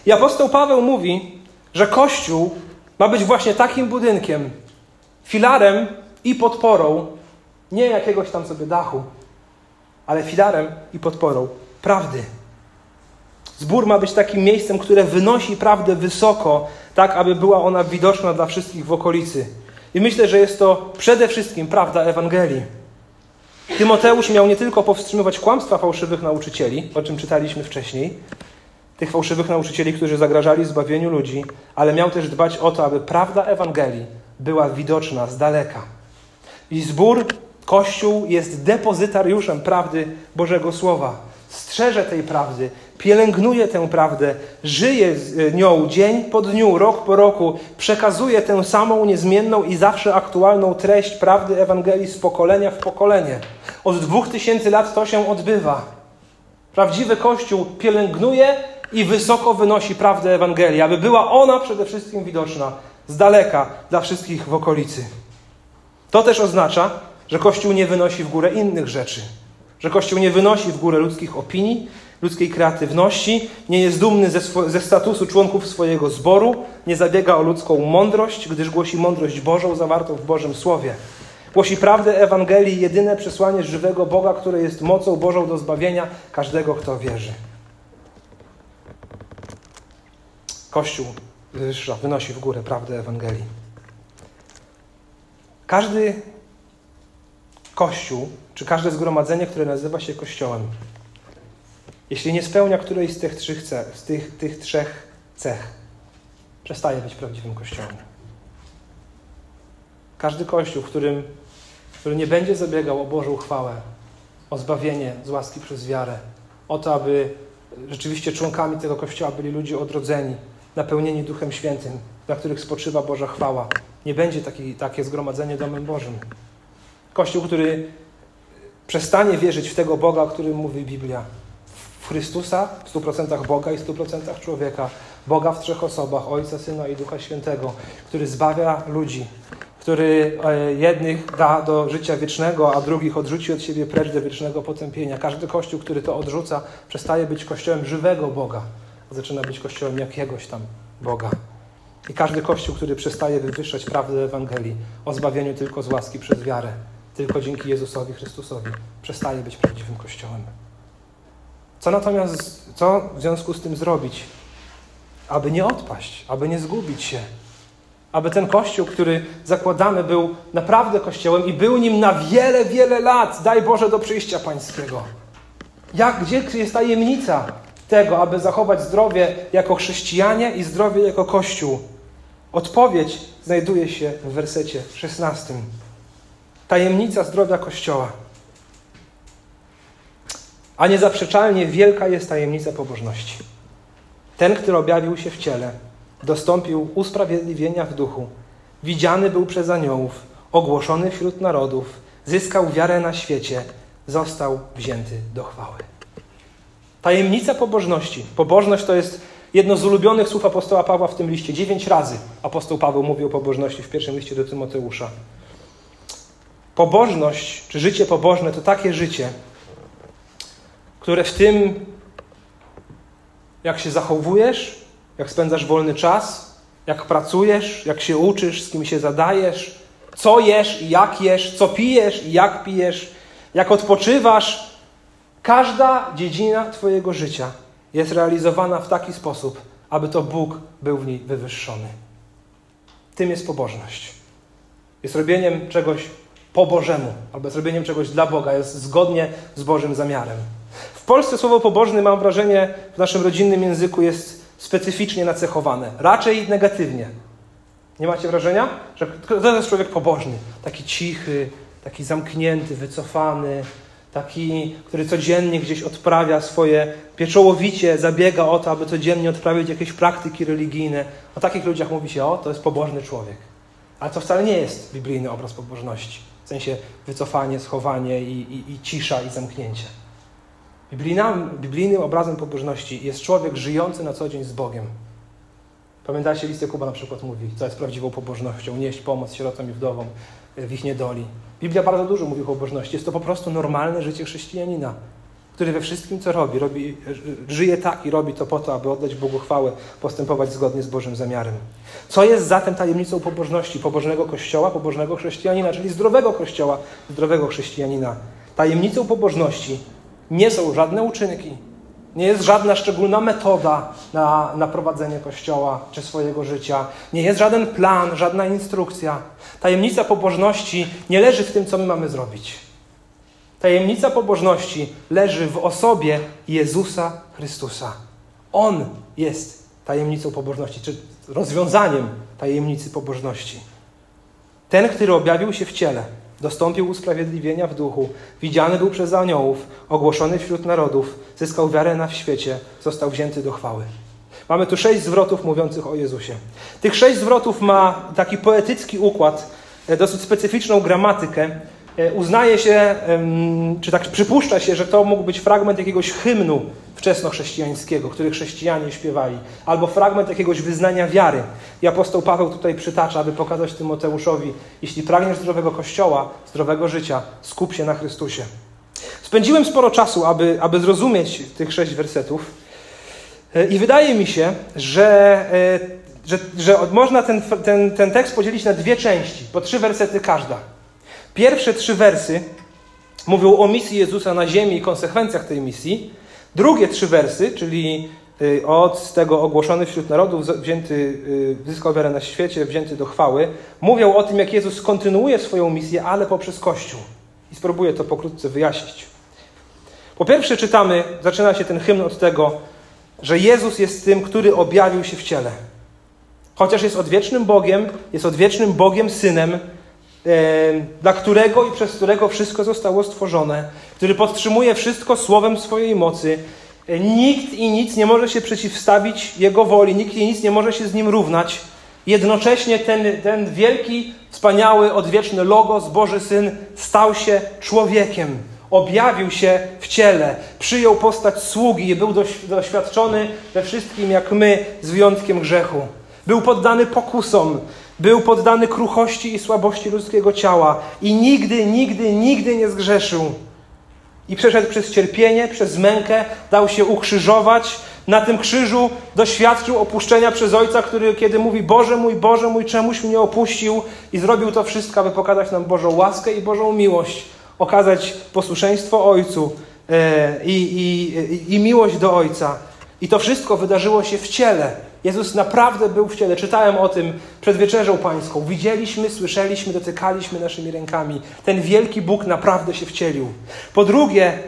I apostoł Paweł mówi, że Kościół ma być właśnie takim budynkiem, filarem i podporą nie jakiegoś tam sobie dachu, ale filarem i podporą prawdy. Zbór ma być takim miejscem, które wynosi prawdę wysoko, tak aby była ona widoczna dla wszystkich w okolicy. I myślę, że jest to przede wszystkim prawda Ewangelii. Tymoteusz miał nie tylko powstrzymywać kłamstwa fałszywych nauczycieli, o czym czytaliśmy wcześniej, tych fałszywych nauczycieli, którzy zagrażali zbawieniu ludzi, ale miał też dbać o to, aby prawda Ewangelii była widoczna z daleka. I zbór, Kościół jest depozytariuszem prawdy Bożego Słowa. Strzeże tej prawdy, pielęgnuje tę prawdę, żyje z nią dzień po dniu, rok po roku, przekazuje tę samą niezmienną i zawsze aktualną treść prawdy Ewangelii z pokolenia w pokolenie. Od dwóch tysięcy lat to się odbywa. Prawdziwy Kościół pielęgnuje i wysoko wynosi prawdę Ewangelii, aby była ona przede wszystkim widoczna z daleka dla wszystkich w okolicy. To też oznacza, że Kościół nie wynosi w górę innych rzeczy, że Kościół nie wynosi w górę ludzkich opinii, ludzkiej kreatywności, nie jest dumny ze, ze, statusu członków swojego zboru, nie zabiega o ludzką mądrość, gdyż głosi mądrość Bożą zawartą w Bożym Słowie. Głosi prawdę Ewangelii, jedyne przesłanie żywego Boga, które jest mocą Bożą do zbawienia każdego, kto wierzy. Kościół wynosi w górę prawdę Ewangelii. Każdy kościół, czy każde zgromadzenie, które nazywa się kościołem, jeśli nie spełnia którejś z tych trzech cech, z tych, tych trzech cech, przestaje być prawdziwym kościołem. Każdy kościół, w którym, który nie będzie zabiegał o Bożą chwałę, o zbawienie z łaski przez wiarę, o to, aby rzeczywiście członkami tego kościoła byli ludzie odrodzeni, napełnieni Duchem Świętym, na których spoczywa Boża chwała. Nie będzie taki, takie zgromadzenie domem Bożym. Kościół, który przestanie wierzyć w tego Boga, o którym mówi Biblia. W Chrystusa, w 100% Boga i 100% człowieka. Boga w trzech osobach, Ojca, Syna i Ducha Świętego, który zbawia ludzi, który e, jednych da do życia wiecznego, a drugich odrzuci od siebie precz do wiecznego potępienia. Każdy kościół, który to odrzuca, przestaje być kościołem żywego Boga, zaczyna być kościołem jakiegoś tam Boga. I każdy kościół, który przestaje wywyższać prawdę Ewangelii o zbawieniu tylko z łaski przez wiarę, tylko dzięki Jezusowi Chrystusowi, przestaje być prawdziwym kościołem. Co natomiast, co w związku z tym zrobić, aby nie odpaść, aby nie zgubić się, aby ten kościół, który zakładamy, był naprawdę kościołem i był nim na wiele, wiele lat, daj Boże, do przyjścia Pańskiego. Jak, gdzie jest tajemnica tego, aby zachować zdrowie jako chrześcijanie i zdrowie jako Kościół? Odpowiedź znajduje się w wersecie 16. Tajemnica zdrowia Kościoła. A niezaprzeczalnie wielka jest tajemnica pobożności. Ten, który objawił się w ciele, dostąpił usprawiedliwienia w duchu, widziany był przez aniołów, ogłoszony wśród narodów, zyskał wiarę na świecie, został wzięty do chwały. Tajemnica pobożności. Pobożność to jest jedno z ulubionych słów apostoła Pawła w tym liście. Dziewięć razy apostoł Paweł mówił o pobożności w pierwszym liście do Tymoteusza. Pobożność, czy życie pobożne, to takie życie, które w tym, jak się zachowujesz, jak spędzasz wolny czas, jak pracujesz, jak się uczysz, z kim się zadajesz, Co jesz i jak jesz, co pijesz i jak pijesz, jak odpoczywasz. Każda dziedzina Twojego życia jest realizowana w taki sposób, aby to Bóg był w niej wywyższony. Tym jest pobożność. Jest robieniem czegoś po Bożemu, albo jest robieniem czegoś dla Boga, jest zgodnie z Bożym zamiarem. W Polsce słowo pobożny, mam wrażenie, w naszym rodzinnym języku jest specyficznie nacechowane. Raczej negatywnie. Nie macie wrażenia? Że to jest człowiek pobożny. Taki cichy, taki zamknięty, wycofany, taki, który codziennie gdzieś odprawia swoje, pieczołowicie zabiega o to, aby codziennie odprawiać jakieś praktyki religijne. O takich ludziach mówi się, o, to jest pobożny człowiek. Ale to wcale nie jest biblijny obraz pobożności. W sensie wycofanie, schowanie i, i, i cisza i zamknięcie. biblijnym obrazem pobożności jest człowiek żyjący na co dzień z Bogiem. Pamiętacie, list Kuba na przykład mówi, co jest prawdziwą pobożnością, nieść pomoc sierotom i wdowom w ich niedoli. Biblia bardzo dużo mówi o pobożności. Jest to po prostu normalne życie chrześcijanina, który we wszystkim, co robi, robi, żyje tak i robi to po to, aby oddać Bogu chwałę, postępować zgodnie z Bożym zamiarem. Co jest zatem tajemnicą pobożności, pobożnego kościoła, pobożnego chrześcijanina, czyli zdrowego kościoła, zdrowego chrześcijanina? Tajemnicą pobożności nie są żadne uczynki, nie jest żadna szczególna metoda na, na prowadzenie kościoła czy swojego życia. Nie jest żaden plan, żadna instrukcja. Tajemnica pobożności nie leży w tym, co my mamy zrobić. Tajemnica pobożności leży w osobie Jezusa Chrystusa. On jest tajemnicą pobożności, czy rozwiązaniem tajemnicy pobożności. Ten, który objawił się w ciele, Dostąpił usprawiedliwienia w duchu, widziany był przez aniołów, ogłoszony wśród narodów, zyskał wiarę na świecie, został wzięty do chwały. Mamy tu sześć zwrotów mówiących o Jezusie. Tych sześć zwrotów ma taki poetycki układ, e, dosyć specyficzną gramatykę. E, uznaje się, czy tak przypuszcza się, że to mógł być fragment jakiegoś hymnu wczesnochrześcijańskiego, który chrześcijanie śpiewali, albo fragment jakiegoś wyznania wiary. I apostoł Paweł tutaj przytacza, aby pokazać Tymoteuszowi, jeśli pragniesz zdrowego kościoła, zdrowego życia, skup się na Chrystusie. Spędziłem sporo czasu, aby, aby zrozumieć tych sześć wersetów e, i wydaje mi się, że, e, że, że można ten, ten, ten tekst podzielić na dwie części, po trzy wersety każda. Pierwsze trzy wersy mówią o misji Jezusa na ziemi i konsekwencjach tej misji, Drugie trzy wersy, czyli y, od tego ogłoszony wśród narodów, wzięty, y, zyskał wiarę na świecie, wzięty do chwały, mówią o tym, jak Jezus kontynuuje swoją misję, ale poprzez Kościół. I spróbuję to pokrótce wyjaśnić. Po pierwsze czytamy, zaczyna się ten hymn od tego, że Jezus jest tym, który objawił się w ciele. Chociaż jest odwiecznym Bogiem, jest odwiecznym Bogiem Synem, dla którego i przez którego wszystko zostało stworzone, który podtrzymuje wszystko słowem swojej mocy. E, nikt i nic nie może się przeciwstawić Jego woli, nikt i nic nie może się z Nim równać. Jednocześnie ten, ten wielki, wspaniały, odwieczny Logos, Boży Syn, stał się człowiekiem. Objawił się w ciele, przyjął postać sługi i był doświadczony we wszystkim jak my, z wyjątkiem grzechu. Był poddany pokusom, był poddany kruchości i słabości ludzkiego ciała i nigdy, nigdy, nigdy nie zgrzeszył. I przeszedł przez cierpienie, przez mękę, dał się ukrzyżować. Na tym krzyżu doświadczył opuszczenia przez Ojca, który kiedy mówi Boże mój, Boże mój, czemuś mnie opuścił i zrobił to wszystko, aby pokazać nam Bożą łaskę i Bożą miłość, okazać posłuszeństwo Ojcu e, i, i, i miłość do Ojca. I to wszystko wydarzyło się w ciele, Jezus naprawdę był w ciele. Czytałem o tym przed wieczerzą pańską. Widzieliśmy, słyszeliśmy, dotykaliśmy naszymi rękami. Ten wielki Bóg naprawdę się wcielił. Po drugie,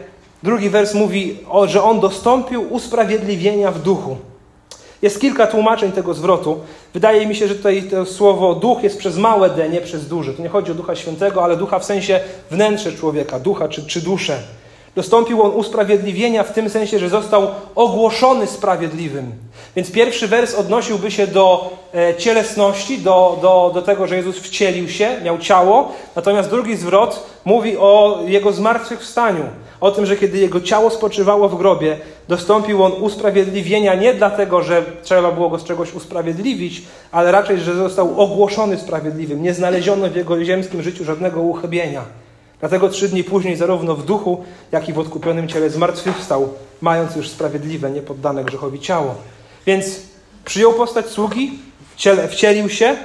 drugi wers mówi, że On dostąpił usprawiedliwienia w duchu. Jest kilka tłumaczeń tego zwrotu. Wydaje mi się, że tutaj to słowo duch jest przez małe d, nie przez duże. To nie chodzi o ducha świętego, ale ducha w sensie wnętrze człowieka, ducha czy, czy duszę. Dostąpił on usprawiedliwienia w tym sensie, że został ogłoszony sprawiedliwym. Więc pierwszy wers odnosiłby się do e, cielesności, do, do, do tego, że Jezus wcielił się, miał ciało. Natomiast drugi zwrot mówi o jego zmartwychwstaniu. O tym, że kiedy jego ciało spoczywało w grobie, dostąpił on usprawiedliwienia nie dlatego, że trzeba było go z czegoś usprawiedliwić, ale raczej, że został ogłoszony sprawiedliwym. Nie znaleziono w jego ziemskim życiu żadnego uchybienia. Dlatego trzy dni później, zarówno w duchu, jak i w odkupionym ciele zmartwychwstał, mając już sprawiedliwe, niepoddane grzechowi ciało. Więc przyjął postać sługi, wcielił się,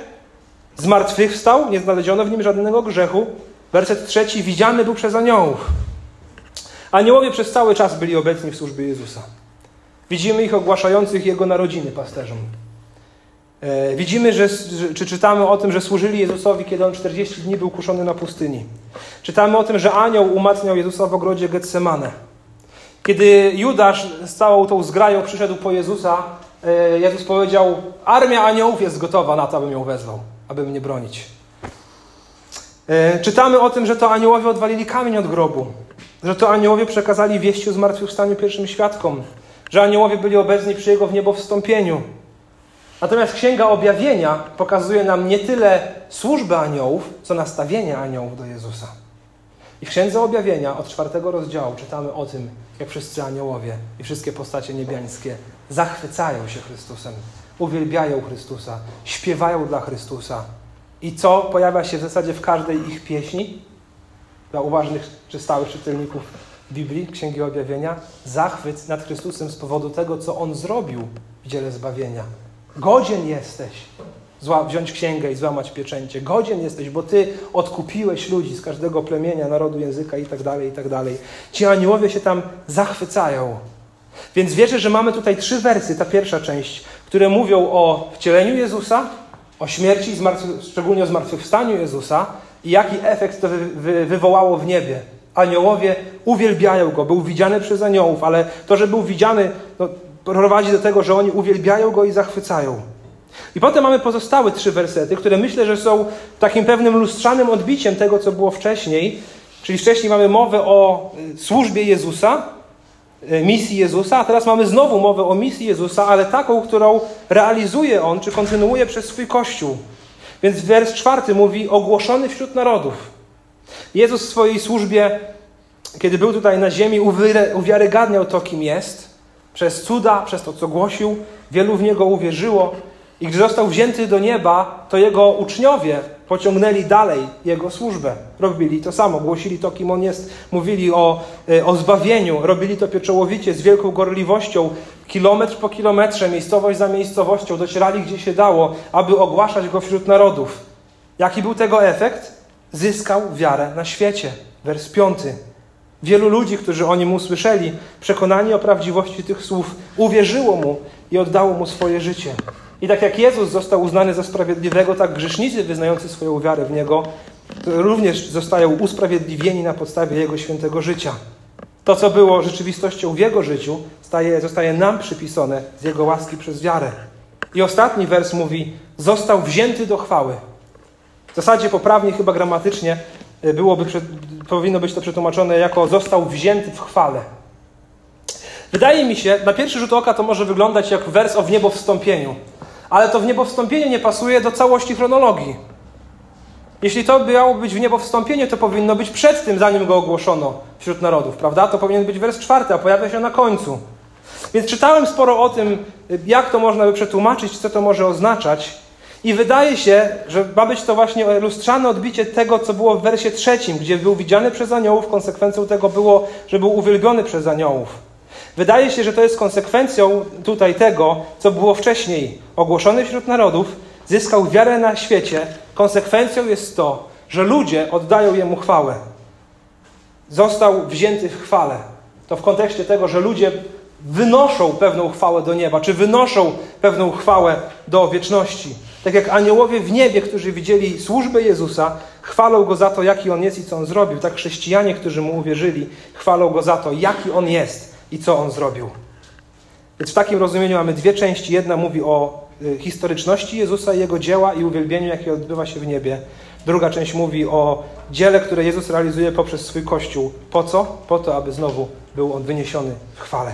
Zmartwychwstał, nie znaleziono w nim żadnego grzechu. Werset trzeci, widziany był przez aniołów. Aniołowie przez cały czas byli obecni w służbie Jezusa. Widzimy ich ogłaszających Jego narodziny pasterzom. E, widzimy, że, czy czytamy o tym, że służyli Jezusowi, kiedy on 40 dni był kuszony na pustyni. Czytamy o tym, że anioł umacniał Jezusa w ogrodzie Getsemane. Kiedy Judasz z całą tą zgrają przyszedł po Jezusa, e, Jezus powiedział: Armia aniołów jest gotowa na to, abym ją wezwał, aby mnie bronić. E, czytamy o tym, że to aniołowie odwalili kamień od grobu, że to aniołowie przekazali wieści o zmartwychwstaniu pierwszym świadkom, że aniołowie byli obecni przy jego w niebo wstąpieniu. Natomiast Księga Objawienia pokazuje nam nie tyle służbę aniołów, co nastawienie aniołów do Jezusa. I w Księdze Objawienia od czwartego rozdziału czytamy o tym, jak wszyscy aniołowie i wszystkie postacie niebiańskie zachwycają się Chrystusem, uwielbiają Chrystusa, śpiewają dla Chrystusa. I co pojawia się w zasadzie w każdej ich pieśni? Dla uważnych czy stałych czytelników Biblii, Księgi Objawienia, zachwyt nad Chrystusem z powodu tego, co On zrobił w dziele zbawienia. Godzien jesteś wziąć księgę i złamać pieczęcie. Godzien jesteś, bo Ty odkupiłeś ludzi z każdego plemienia, narodu, języka i tak dalej, i tak dalej. Ci aniołowie się tam zachwycają. Więc wierzę, że mamy tutaj trzy wersy, ta pierwsza część, które mówią o wcieleniu Jezusa, o śmierci, szczególnie o zmartwychwstaniu Jezusa i jaki efekt to wy, wy, wywołało w niebie. Aniołowie uwielbiają Go, był widziany przez aniołów, ale to, że był widziany, no, prowadzi do tego, że oni uwielbiają Go i zachwycają. I potem mamy pozostałe trzy wersety, które myślę, że są takim pewnym lustrzanym odbiciem tego, co było wcześniej. Czyli wcześniej mamy mowę o y, służbie Jezusa, y, misji Jezusa, a teraz mamy znowu mowę o misji Jezusa, ale taką, którą realizuje On, czy kontynuuje przez swój Kościół. Więc wers czwarty mówi ogłoszony wśród narodów. Jezus w swojej służbie, kiedy był tutaj na ziemi, uwiarygadniał to, kim jest. Przez cuda, przez to, co głosił, wielu w Niego uwierzyło. I gdy został wzięty do nieba, to jego uczniowie pociągnęli dalej jego służbę. Robili to samo, głosili to, kim on jest, mówili o, e, o zbawieniu, robili to pieczołowicie, z wielką gorliwością, kilometr po kilometrze, miejscowość za miejscowością, docierali gdzie się dało, aby ogłaszać go wśród narodów. Jaki był tego efekt? Zyskał wiarę na świecie. Wers piąty. Wielu ludzi, którzy o nim usłyszeli, przekonani o prawdziwości tych słów, uwierzyło mu i oddało mu swoje życie. I tak jak Jezus został uznany za sprawiedliwego, tak grzesznicy wyznający swoją wiarę w Niego również zostają usprawiedliwieni na podstawie Jego świętego życia. To, co było rzeczywistością w Jego życiu, staje, zostaje nam przypisane z Jego łaski przez wiarę. I ostatni wers mówi: Został wzięty do chwały. W zasadzie poprawnie, chyba gramatycznie, byłoby, powinno być to przetłumaczone jako został wzięty w chwale. Wydaje mi się, na pierwszy rzut oka to może wyglądać jak wers o wniebo wstąpieniu ale to w niebo wstąpienie nie pasuje do całości chronologii. Jeśli to miało być w niebo wstąpienie, to powinno być przed tym, zanim go ogłoszono wśród narodów, prawda? To powinien być wers czwarty, a pojawia się na końcu. Więc czytałem sporo o tym, jak to można by przetłumaczyć, co to może oznaczać. I wydaje się, że ma być to właśnie lustrzane odbicie tego, co było w wersie trzecim, gdzie był widziany przez aniołów. Konsekwencją tego było, że był uwielbiony przez aniołów. Wydaje się, że to jest konsekwencją tutaj tego, co było wcześniej. Ogłoszony wśród narodów, zyskał wiarę na świecie. Konsekwencją jest to, że ludzie oddają jemu chwałę. Został wzięty w chwale. To w kontekście tego, że ludzie wynoszą pewną chwałę do nieba, czy wynoszą pewną chwałę do wieczności. Tak jak aniołowie w niebie, którzy widzieli służbę Jezusa, chwalą go za to, jaki on jest i co on zrobił. Tak chrześcijanie, którzy mu uwierzyli, chwalą go za to, jaki on jest i co on zrobił. Więc w takim rozumieniu mamy dwie części. Jedna mówi o y, historyczności Jezusa i jego dzieła i uwielbieniu, jakie odbywa się w niebie. Druga część mówi o dziele, które Jezus realizuje poprzez swój Kościół. Po co? Po to, aby znowu był on wyniesiony w chwale.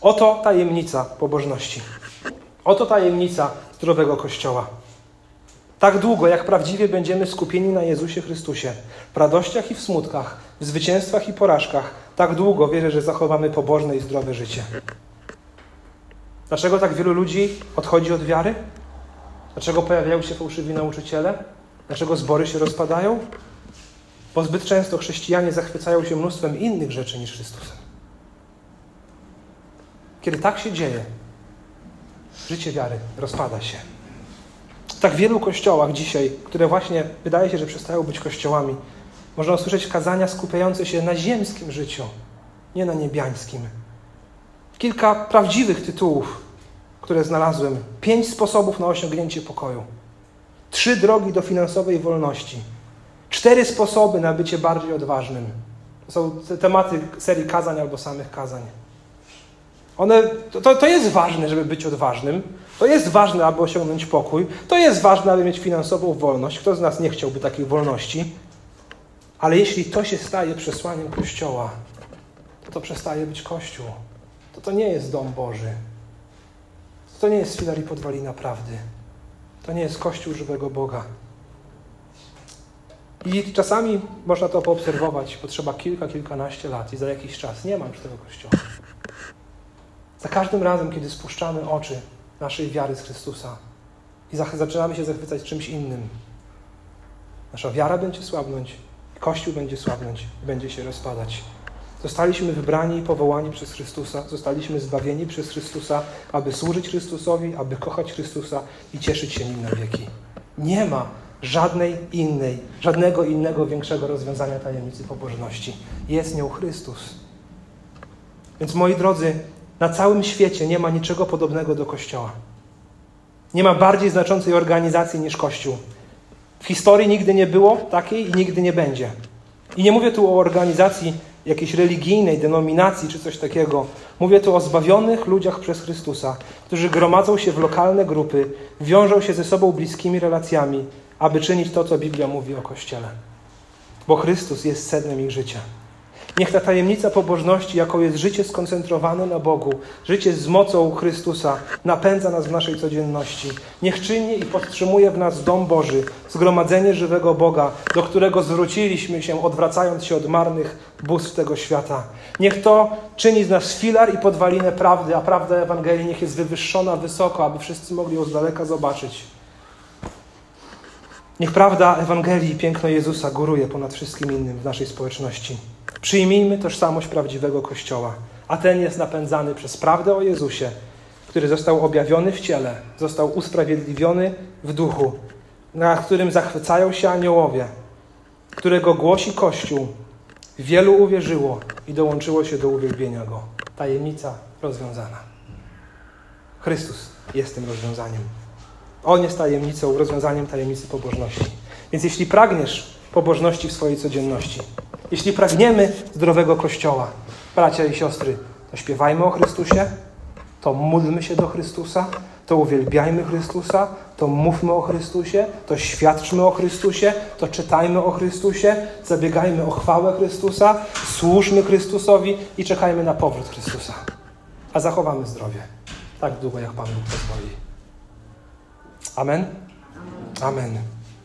Oto tajemnica pobożności. Oto tajemnica zdrowego Kościoła. Tak długo, jak prawdziwie będziemy skupieni na Jezusie Chrystusie, w radościach i w smutkach, w zwycięstwach i porażkach, tak długo wierzę, że zachowamy pobożne i zdrowe życie. Dlaczego tak wielu ludzi odchodzi od wiary? Dlaczego pojawiają się fałszywi nauczyciele? Dlaczego zbory się rozpadają? Bo zbyt często chrześcijanie zachwycają się mnóstwem innych rzeczy niż Chrystusem. Kiedy tak się dzieje, życie wiary rozpada się. W tak wielu kościołach dzisiaj, które właśnie wydaje się, że przestają być kościołami, można usłyszeć kazania skupiające się na ziemskim życiu, nie na niebiańskim. Kilka prawdziwych tytułów, które znalazłem. Pięć sposobów na osiągnięcie pokoju. Trzy drogi do finansowej wolności. Cztery sposoby na bycie bardziej odważnym. To są te tematy serii kazań albo samych kazań. One, to, to jest ważne, żeby być odważnym. To jest ważne, aby osiągnąć pokój. To jest ważne, aby mieć finansową wolność. Kto z nas nie chciałby takiej wolności? Ale jeśli to się staje przesłaniem Kościoła, to to przestaje być Kościół. To to nie jest dom Boży. To nie jest filar i podwalina prawdy. To nie jest Kościół żywego Boga. I czasami można to poobserwować, potrzeba kilka, kilkanaście lat i za jakiś czas nie ma już tego Kościoła. Za każdym razem, kiedy spuszczamy oczy naszej wiary z Chrystusa i zaczynamy się zachwycać czymś innym, nasza wiara będzie słabnąć, Kościół będzie słabnąć będzie się rozpadać. Zostaliśmy wybrani i powołani przez Chrystusa, zostaliśmy zbawieni przez Chrystusa, aby służyć Chrystusowi, aby kochać Chrystusa i cieszyć się Nim na wieki. Nie ma żadnej innej, żadnego innego większego rozwiązania tajemnicy pobożności. Jest nią Chrystus. Więc moi drodzy, na całym świecie nie ma niczego podobnego do Kościoła. Nie ma bardziej znaczącej organizacji niż Kościół. W historii nigdy nie było takiej i nigdy nie będzie. I nie mówię tu o organizacji jakiejś religijnej denominacji czy coś takiego. Mówię tu o zbawionych ludziach przez Chrystusa, którzy gromadzą się w lokalne grupy, wiążą się ze sobą bliskimi relacjami, aby czynić to, co Biblia mówi o Kościele. Bo Chrystus jest sednem ich życia. Niech ta tajemnica pobożności, jaką jest życie skoncentrowane na Bogu, życie z mocą Chrystusa, napędza nas w naszej codzienności. Niech czyni i podtrzymuje w nas dom Boży, zgromadzenie żywego Boga, do którego zwróciliśmy się, odwracając się od marnych bóstw tego świata. Niech to czyni z nas filar i podwalinę prawdy, a prawda Ewangelii niech jest wywyższona wysoko, aby wszyscy mogli ją z daleka zobaczyć. Niech prawda Ewangelii i piękno Jezusa góruje ponad wszystkim innym w naszej społeczności. Przyjmijmy tożsamość prawdziwego Kościoła, a ten jest napędzany przez prawdę o Jezusie, który został objawiony w ciele, został usprawiedliwiony w duchu, na którym zachwycają się aniołowie, którego głosi Kościół. Wielu uwierzyło i dołączyło się do uwielbienia Go. Tajemnica rozwiązana. Chrystus jest tym rozwiązaniem. On jest tajemnicą, rozwiązaniem tajemnicy pobożności. Więc jeśli pragniesz pobożności w swojej codzienności, jeśli pragniemy zdrowego Kościoła, bracia i siostry, to śpiewajmy o Chrystusie, to módlmy się do Chrystusa, to uwielbiajmy Chrystusa, to mówmy o Chrystusie, to świadczmy o Chrystusie, to czytajmy o Chrystusie, zabiegajmy o chwałę Chrystusa, służmy Chrystusowi i czekajmy na powrót Chrystusa. A zachowamy zdrowie, tak długo jak Pan Bóg pozwoli. Amen? Amen.